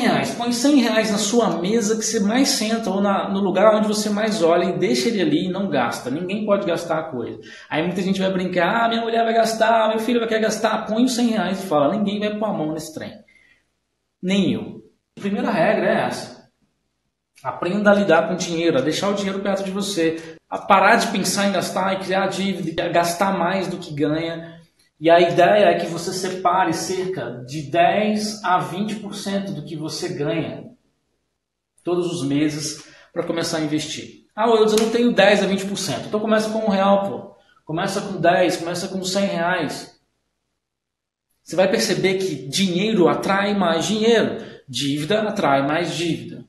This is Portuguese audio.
Começa com 100 reais. Põe 100 reais na sua mesa que você mais senta ou na, no lugar onde você mais olha e deixa ele ali e não gasta. Ninguém pode gastar a coisa. Aí muita gente vai brincar, ah, minha mulher vai gastar, meu filho vai querer gastar. Põe os 100 reais e fala, ninguém vai pôr a mão nesse trem. Nem eu. A primeira regra é essa. Aprenda a lidar com o dinheiro, a deixar o dinheiro perto de você, a parar de pensar em gastar e criar dívida, a gastar mais do que ganha e a ideia é que você separe cerca de 10 a 20% do que você ganha todos os meses para começar a investir. Ah, eu não tenho 10 a 20%. Então começa com um real, pô. Começa com 10, começa com 100 reais. Você vai perceber que dinheiro atrai mais dinheiro, dívida atrai mais dívida.